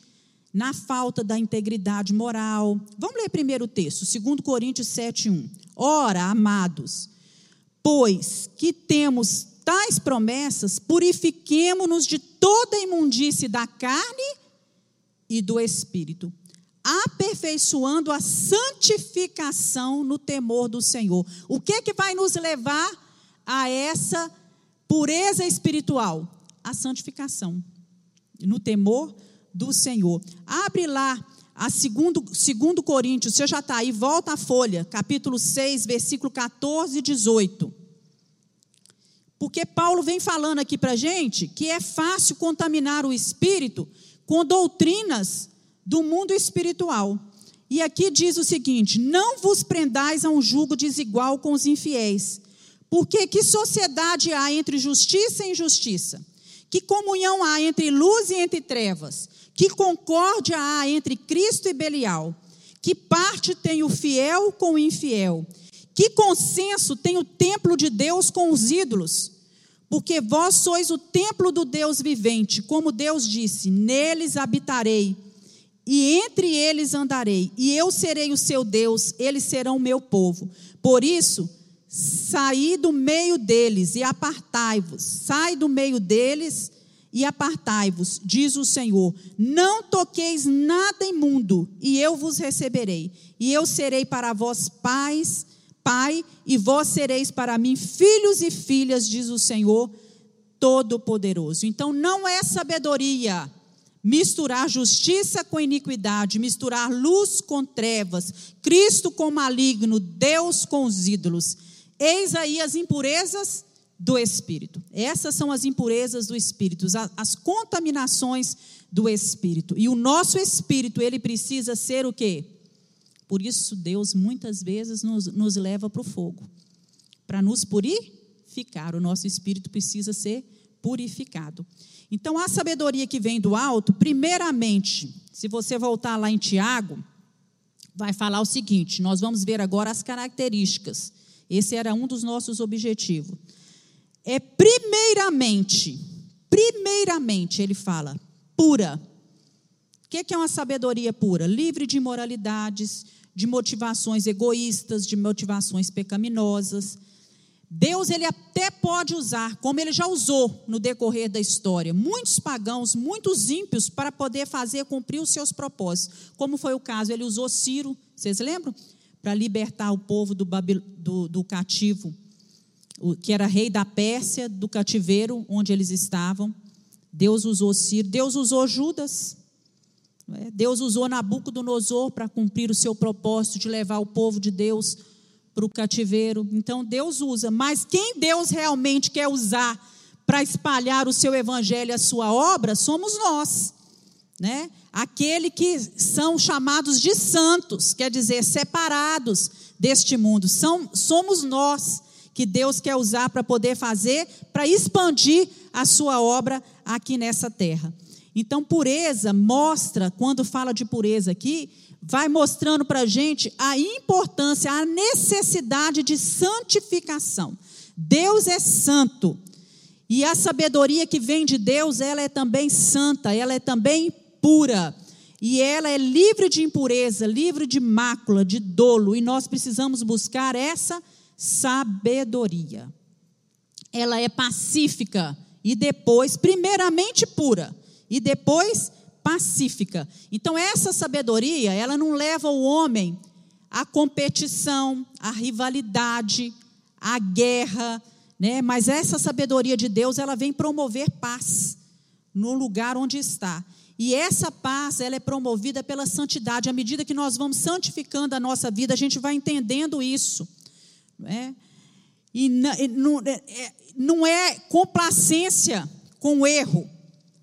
na falta da integridade moral. Vamos ler primeiro o texto, 2 Coríntios 7:1. Ora, amados, pois que temos tais promessas, purifiquemo-nos de toda a imundície da carne e do espírito, aperfeiçoando a santificação no temor do Senhor. O que que vai nos levar a essa pureza espiritual? A santificação no temor do Senhor. Abre lá a segundo, segundo Coríntios, você já está aí, volta a folha, capítulo 6, versículo 14 e 18. Porque Paulo vem falando aqui para a gente que é fácil contaminar o espírito com doutrinas do mundo espiritual. E aqui diz o seguinte: não vos prendais a um jugo desigual com os infiéis. Porque que sociedade há entre justiça e injustiça? Que comunhão há entre luz e entre trevas? Que concórdia há entre Cristo e Belial? Que parte tem o fiel com o infiel? Que consenso tem o templo de Deus com os ídolos? Porque vós sois o templo do Deus vivente, como Deus disse: neles habitarei e entre eles andarei, e eu serei o seu Deus, eles serão o meu povo. Por isso, saí do meio deles e apartai-vos. Sai do meio deles e apartai-vos, diz o Senhor. Não toqueis nada imundo, e eu vos receberei. E eu serei para vós pais, pai, e vós sereis para mim filhos e filhas, diz o Senhor Todo-Poderoso. Então não é sabedoria misturar justiça com iniquidade, misturar luz com trevas, Cristo com maligno, Deus com os ídolos. Eis aí as impurezas do espírito. Essas são as impurezas do espírito, as contaminações do espírito. E o nosso espírito, ele precisa ser o quê? Por isso Deus muitas vezes nos, nos leva para o fogo. Para nos purificar, o nosso espírito precisa ser purificado. Então, a sabedoria que vem do alto, primeiramente, se você voltar lá em Tiago, vai falar o seguinte: nós vamos ver agora as características. Esse era um dos nossos objetivos. É primeiramente, primeiramente, ele fala, pura. O que é uma sabedoria pura? Livre de imoralidades, de motivações egoístas, de motivações pecaminosas, Deus ele até pode usar, como ele já usou no decorrer da história, muitos pagãos, muitos ímpios para poder fazer cumprir os seus propósitos. Como foi o caso, ele usou Ciro, vocês lembram? Para libertar o povo do, do, do cativo, que era rei da Pérsia, do cativeiro onde eles estavam. Deus usou Ciro, Deus usou Judas. É? Deus usou Nabucodonosor para cumprir o seu propósito de levar o povo de Deus para o cativeiro. Então Deus usa, mas quem Deus realmente quer usar para espalhar o seu evangelho, a sua obra, somos nós, né? Aquele que são chamados de santos, quer dizer, separados deste mundo, são somos nós que Deus quer usar para poder fazer, para expandir a sua obra aqui nessa terra. Então, pureza mostra, quando fala de pureza aqui, vai mostrando para a gente a importância, a necessidade de santificação. Deus é santo. E a sabedoria que vem de Deus, ela é também santa, ela é também pura. E ela é livre de impureza, livre de mácula, de dolo. E nós precisamos buscar essa sabedoria. Ela é pacífica e depois, primeiramente pura, e depois pacífica. Então essa sabedoria, ela não leva o homem à competição, à rivalidade, à guerra, né? Mas essa sabedoria de Deus, ela vem promover paz no lugar onde está. E essa paz, ela é promovida pela santidade. À medida que nós vamos santificando a nossa vida, a gente vai entendendo isso. Né? E não, é, é, não é complacência com o erro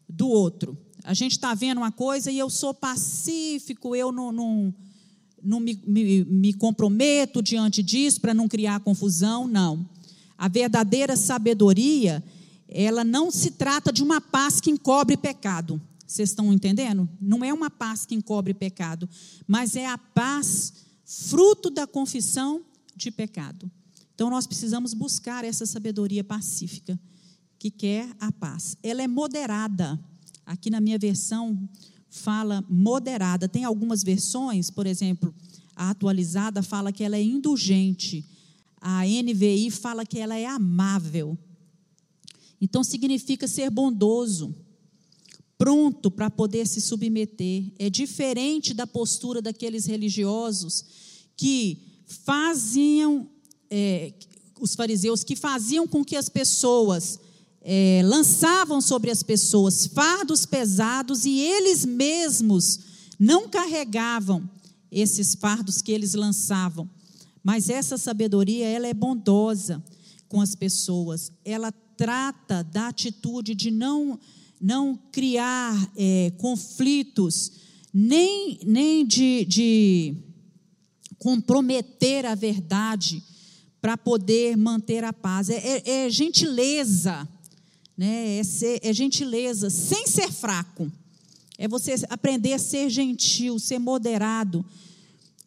do outro. A gente está vendo uma coisa e eu sou pacífico, eu não, não, não me, me, me comprometo diante disso para não criar confusão, não. A verdadeira sabedoria, ela não se trata de uma paz que encobre pecado. Vocês estão entendendo? Não é uma paz que encobre pecado, mas é a paz fruto da confissão de pecado. Então nós precisamos buscar essa sabedoria pacífica que quer a paz. Ela é moderada. Aqui na minha versão fala moderada. Tem algumas versões, por exemplo, a atualizada fala que ela é indulgente. A NVI fala que ela é amável. Então significa ser bondoso, pronto para poder se submeter. É diferente da postura daqueles religiosos que faziam, é, os fariseus, que faziam com que as pessoas é, lançavam sobre as pessoas fardos pesados e eles mesmos não carregavam esses fardos que eles lançavam. Mas essa sabedoria, ela é bondosa com as pessoas. Ela trata da atitude de não não criar é, conflitos, nem, nem de, de comprometer a verdade para poder manter a paz. É, é, é gentileza, né? É, ser, é gentileza, sem ser fraco. É você aprender a ser gentil, ser moderado.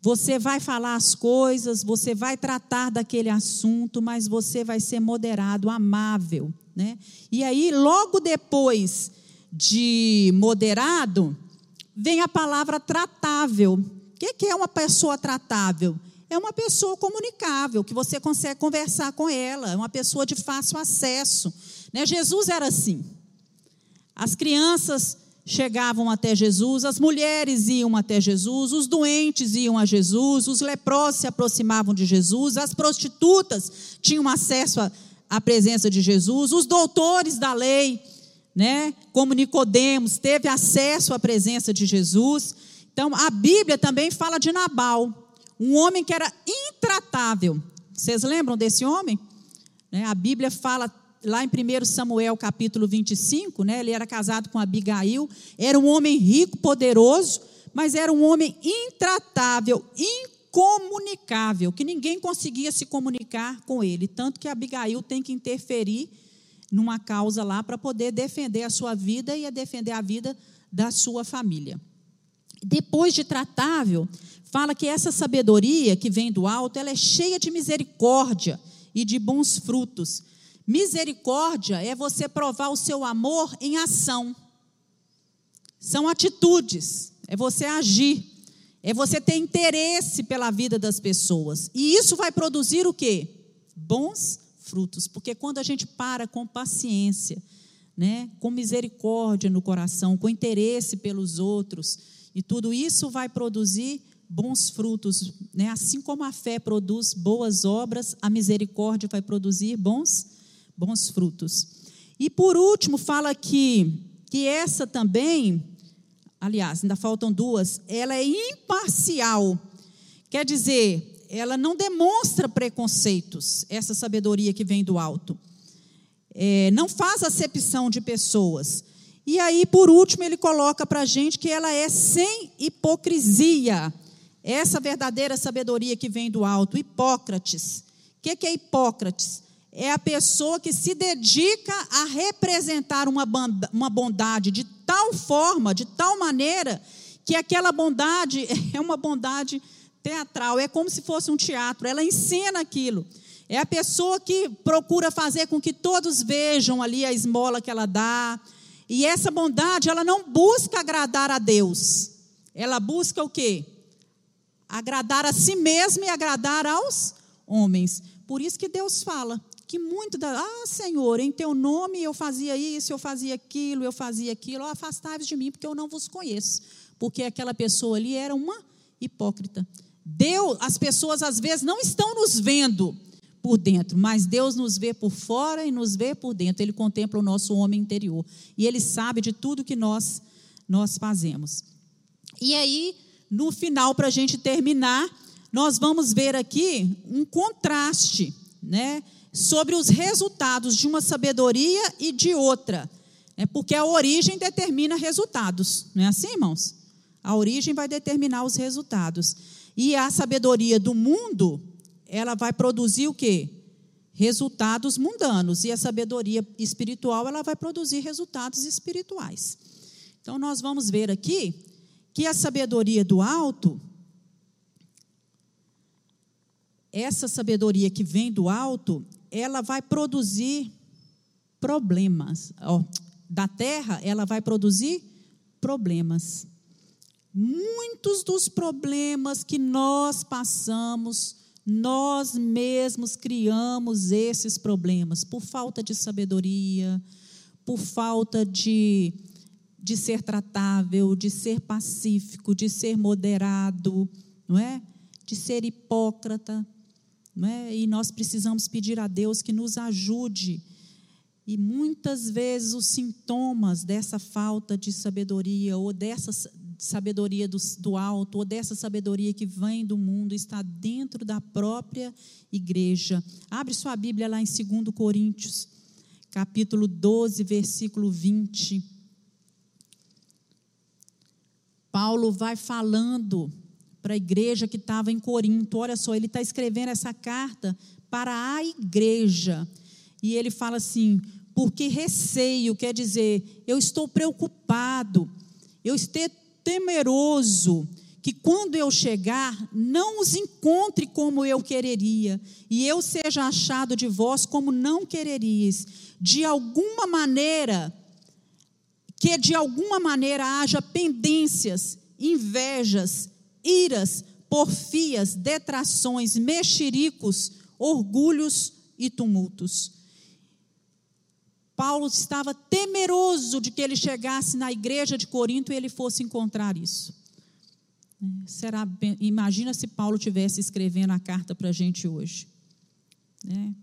Você vai falar as coisas, você vai tratar daquele assunto, mas você vai ser moderado, amável. Né? E aí, logo depois de moderado, vem a palavra tratável. O que é uma pessoa tratável? É uma pessoa comunicável, que você consegue conversar com ela, é uma pessoa de fácil acesso. Né? Jesus era assim. As crianças chegavam até Jesus, as mulheres iam até Jesus, os doentes iam a Jesus, os leprosos se aproximavam de Jesus, as prostitutas tinham acesso à presença de Jesus, os doutores da lei, né, como Nicodemos, teve acesso à presença de Jesus. Então, a Bíblia também fala de Nabal, um homem que era intratável. Vocês lembram desse homem? Né, a Bíblia fala lá em 1 Samuel capítulo 25, né, ele era casado com Abigail, era um homem rico, poderoso, mas era um homem intratável, incomunicável, que ninguém conseguia se comunicar com ele, tanto que Abigail tem que interferir numa causa lá para poder defender a sua vida e defender a vida da sua família. Depois de tratável, fala que essa sabedoria que vem do alto, ela é cheia de misericórdia e de bons frutos Misericórdia é você provar o seu amor em ação. São atitudes, é você agir, é você ter interesse pela vida das pessoas. E isso vai produzir o quê? Bons frutos, porque quando a gente para com paciência, né, com misericórdia no coração, com interesse pelos outros, e tudo isso vai produzir bons frutos, né? Assim como a fé produz boas obras, a misericórdia vai produzir bons bons frutos. E por último, fala que, que essa também, aliás, ainda faltam duas, ela é imparcial. Quer dizer, ela não demonstra preconceitos, essa sabedoria que vem do alto. É, não faz acepção de pessoas. E aí, por último, ele coloca para a gente que ela é sem hipocrisia. Essa verdadeira sabedoria que vem do alto. Hipócrates. O que é Hipócrates? É a pessoa que se dedica a representar uma bondade de tal forma, de tal maneira, que aquela bondade é uma bondade teatral, é como se fosse um teatro, ela encena aquilo. É a pessoa que procura fazer com que todos vejam ali a esmola que ela dá. E essa bondade, ela não busca agradar a Deus. Ela busca o quê? Agradar a si mesma e agradar aos homens. Por isso que Deus fala: que muito da, ah, Senhor, em teu nome eu fazia isso, eu fazia aquilo, eu fazia aquilo, oh, afastai-vos de mim, porque eu não vos conheço. Porque aquela pessoa ali era uma hipócrita. Deus, as pessoas às vezes não estão nos vendo por dentro, mas Deus nos vê por fora e nos vê por dentro. Ele contempla o nosso homem interior e ele sabe de tudo que nós nós fazemos. E aí, no final, para a gente terminar, nós vamos ver aqui um contraste, né? Sobre os resultados de uma sabedoria e de outra. É porque a origem determina resultados, não é assim, irmãos? A origem vai determinar os resultados. E a sabedoria do mundo, ela vai produzir o quê? Resultados mundanos. E a sabedoria espiritual, ela vai produzir resultados espirituais. Então, nós vamos ver aqui que a sabedoria do alto, essa sabedoria que vem do alto, ela vai produzir problemas. Oh, da terra, ela vai produzir problemas. Muitos dos problemas que nós passamos, nós mesmos criamos esses problemas por falta de sabedoria, por falta de, de ser tratável, de ser pacífico, de ser moderado, não é? De ser hipócrita, né? E nós precisamos pedir a Deus que nos ajude. E muitas vezes os sintomas dessa falta de sabedoria, ou dessa sabedoria do, do alto, ou dessa sabedoria que vem do mundo, está dentro da própria igreja. Abre sua Bíblia lá em 2 Coríntios, capítulo 12, versículo 20. Paulo vai falando para a igreja que estava em Corinto. Olha só, ele está escrevendo essa carta para a igreja. E ele fala assim: porque receio, quer dizer, eu estou preocupado, eu estou temeroso que quando eu chegar, não os encontre como eu quereria, e eu seja achado de vós como não quererias. De alguma maneira, que de alguma maneira haja pendências, invejas, iras, porfias, detrações, mexericos, orgulhos e tumultos. Paulo estava temeroso de que ele chegasse na igreja de Corinto e ele fosse encontrar isso. Será, imagina se Paulo tivesse escrevendo a carta para a gente hoje. Né?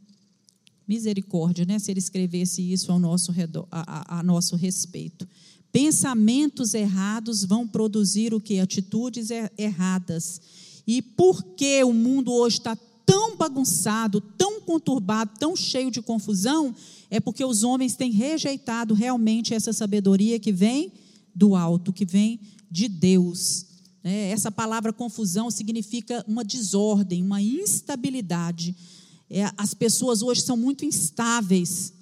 Misericórdia, né? Se ele escrevesse isso ao nosso, redor, a, a, a nosso respeito. Pensamentos errados vão produzir o que? Atitudes er, erradas. E por que o mundo hoje está tão bagunçado, tão conturbado, tão cheio de confusão? É porque os homens têm rejeitado realmente essa sabedoria que vem do alto, que vem de Deus. É, essa palavra confusão significa uma desordem, uma instabilidade. É, as pessoas hoje são muito instáveis,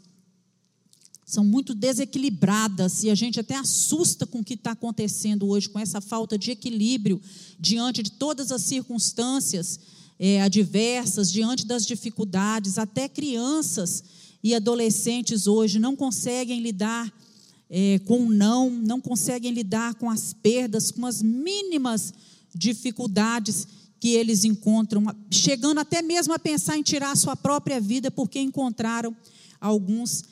são muito desequilibradas, e a gente até assusta com o que está acontecendo hoje, com essa falta de equilíbrio diante de todas as circunstâncias é, adversas, diante das dificuldades. Até crianças e adolescentes hoje não conseguem lidar é, com o não, não conseguem lidar com as perdas, com as mínimas dificuldades que eles encontram, chegando até mesmo a pensar em tirar a sua própria vida porque encontraram alguns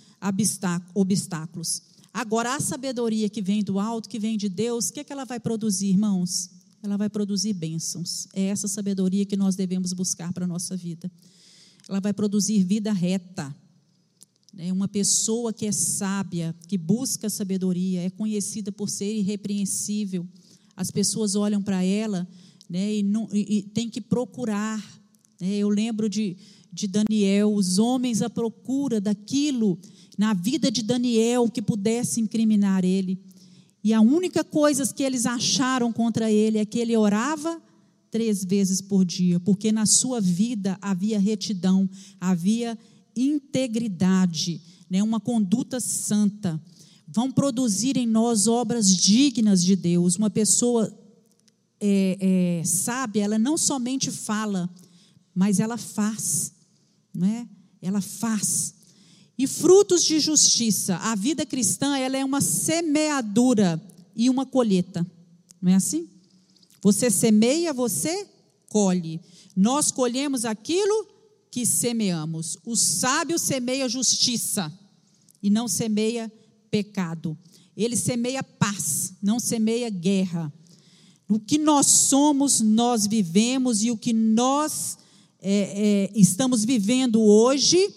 obstáculos. Agora, a sabedoria que vem do alto, que vem de Deus, o que, é que ela vai produzir, irmãos? Ela vai produzir bênçãos. É essa sabedoria que nós devemos buscar para a nossa vida. Ela vai produzir vida reta. É uma pessoa que é sábia, que busca sabedoria, é conhecida por ser irrepreensível. As pessoas olham para ela né, e, não, e, e tem que procurar. Né? Eu lembro de, de Daniel, os homens à procura daquilo na vida de Daniel que pudesse incriminar ele. E a única coisa que eles acharam contra ele é que ele orava três vezes por dia, porque na sua vida havia retidão, havia integridade, né, uma conduta santa. Vão produzir em nós obras dignas de Deus. Uma pessoa é, é, sábia, ela não somente fala, mas ela faz. Não é? Ela faz. E frutos de justiça. A vida cristã ela é uma semeadura e uma colheita. Não é assim? Você semeia, você colhe. Nós colhemos aquilo que semeamos. O sábio semeia justiça e não semeia pecado. Ele semeia paz, não semeia guerra. O que nós somos, nós vivemos e o que nós é, é, estamos vivendo hoje,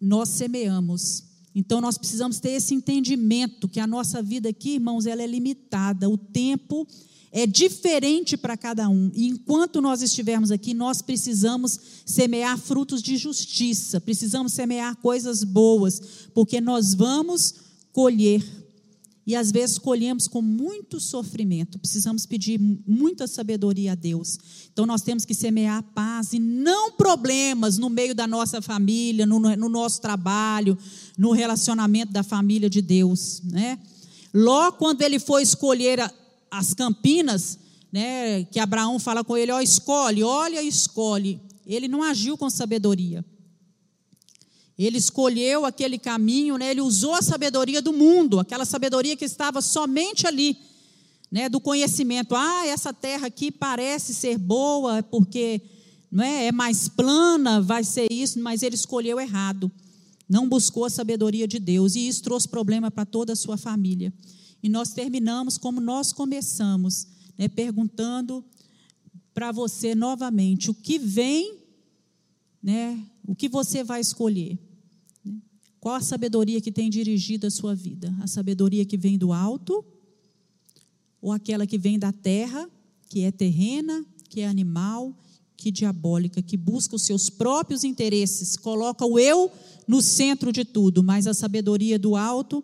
nós semeamos. Então nós precisamos ter esse entendimento que a nossa vida aqui, irmãos, ela é limitada. O tempo é diferente para cada um. E enquanto nós estivermos aqui, nós precisamos semear frutos de justiça, precisamos semear coisas boas, porque nós vamos colher. E às vezes colhemos com muito sofrimento, precisamos pedir muita sabedoria a Deus. Então nós temos que semear paz e não problemas no meio da nossa família, no, no nosso trabalho, no relacionamento da família de Deus. Né? Ló, quando ele foi escolher a, as campinas, né, que Abraão fala com ele, ó, escolhe, olha escolhe. Ele não agiu com sabedoria. Ele escolheu aquele caminho, né, ele usou a sabedoria do mundo, aquela sabedoria que estava somente ali, né, do conhecimento. Ah, essa terra aqui parece ser boa, porque não é, é mais plana, vai ser isso, mas ele escolheu errado. Não buscou a sabedoria de Deus, e isso trouxe problema para toda a sua família. E nós terminamos como nós começamos, né, perguntando para você novamente o que vem, né, o que você vai escolher. Qual a sabedoria que tem dirigido a sua vida? A sabedoria que vem do alto ou aquela que vem da terra, que é terrena, que é animal, que diabólica, que busca os seus próprios interesses, coloca o eu no centro de tudo, mas a sabedoria do alto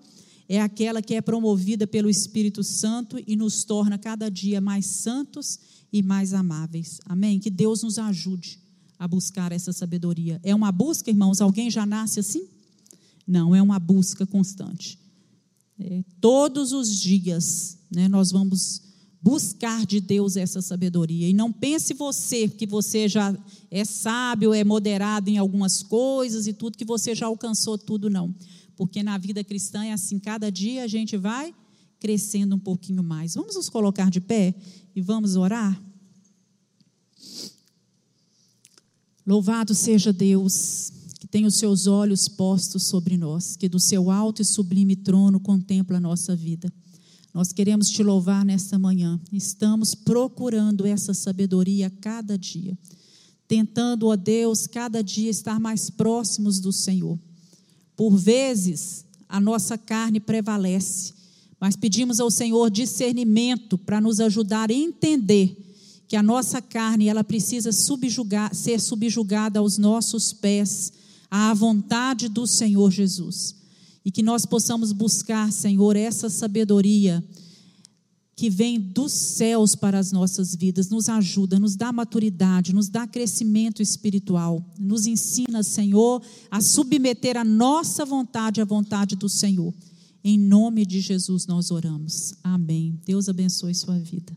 é aquela que é promovida pelo Espírito Santo e nos torna cada dia mais santos e mais amáveis. Amém? Que Deus nos ajude a buscar essa sabedoria. É uma busca, irmãos? Alguém já nasce assim? Não, é uma busca constante. É, todos os dias né, nós vamos buscar de Deus essa sabedoria. E não pense você que você já é sábio, é moderado em algumas coisas e tudo, que você já alcançou tudo, não. Porque na vida cristã é assim, cada dia a gente vai crescendo um pouquinho mais. Vamos nos colocar de pé e vamos orar? Louvado seja Deus, tem os seus olhos postos sobre nós, que do seu alto e sublime trono contempla a nossa vida. Nós queremos te louvar nesta manhã. Estamos procurando essa sabedoria cada dia, tentando, ó Deus, cada dia estar mais próximos do Senhor. Por vezes, a nossa carne prevalece, mas pedimos ao Senhor discernimento para nos ajudar a entender que a nossa carne ela precisa subjugar, ser subjugada aos nossos pés, à vontade do Senhor Jesus. E que nós possamos buscar, Senhor, essa sabedoria que vem dos céus para as nossas vidas, nos ajuda, nos dá maturidade, nos dá crescimento espiritual, nos ensina, Senhor, a submeter a nossa vontade à vontade do Senhor. Em nome de Jesus nós oramos. Amém. Deus abençoe sua vida.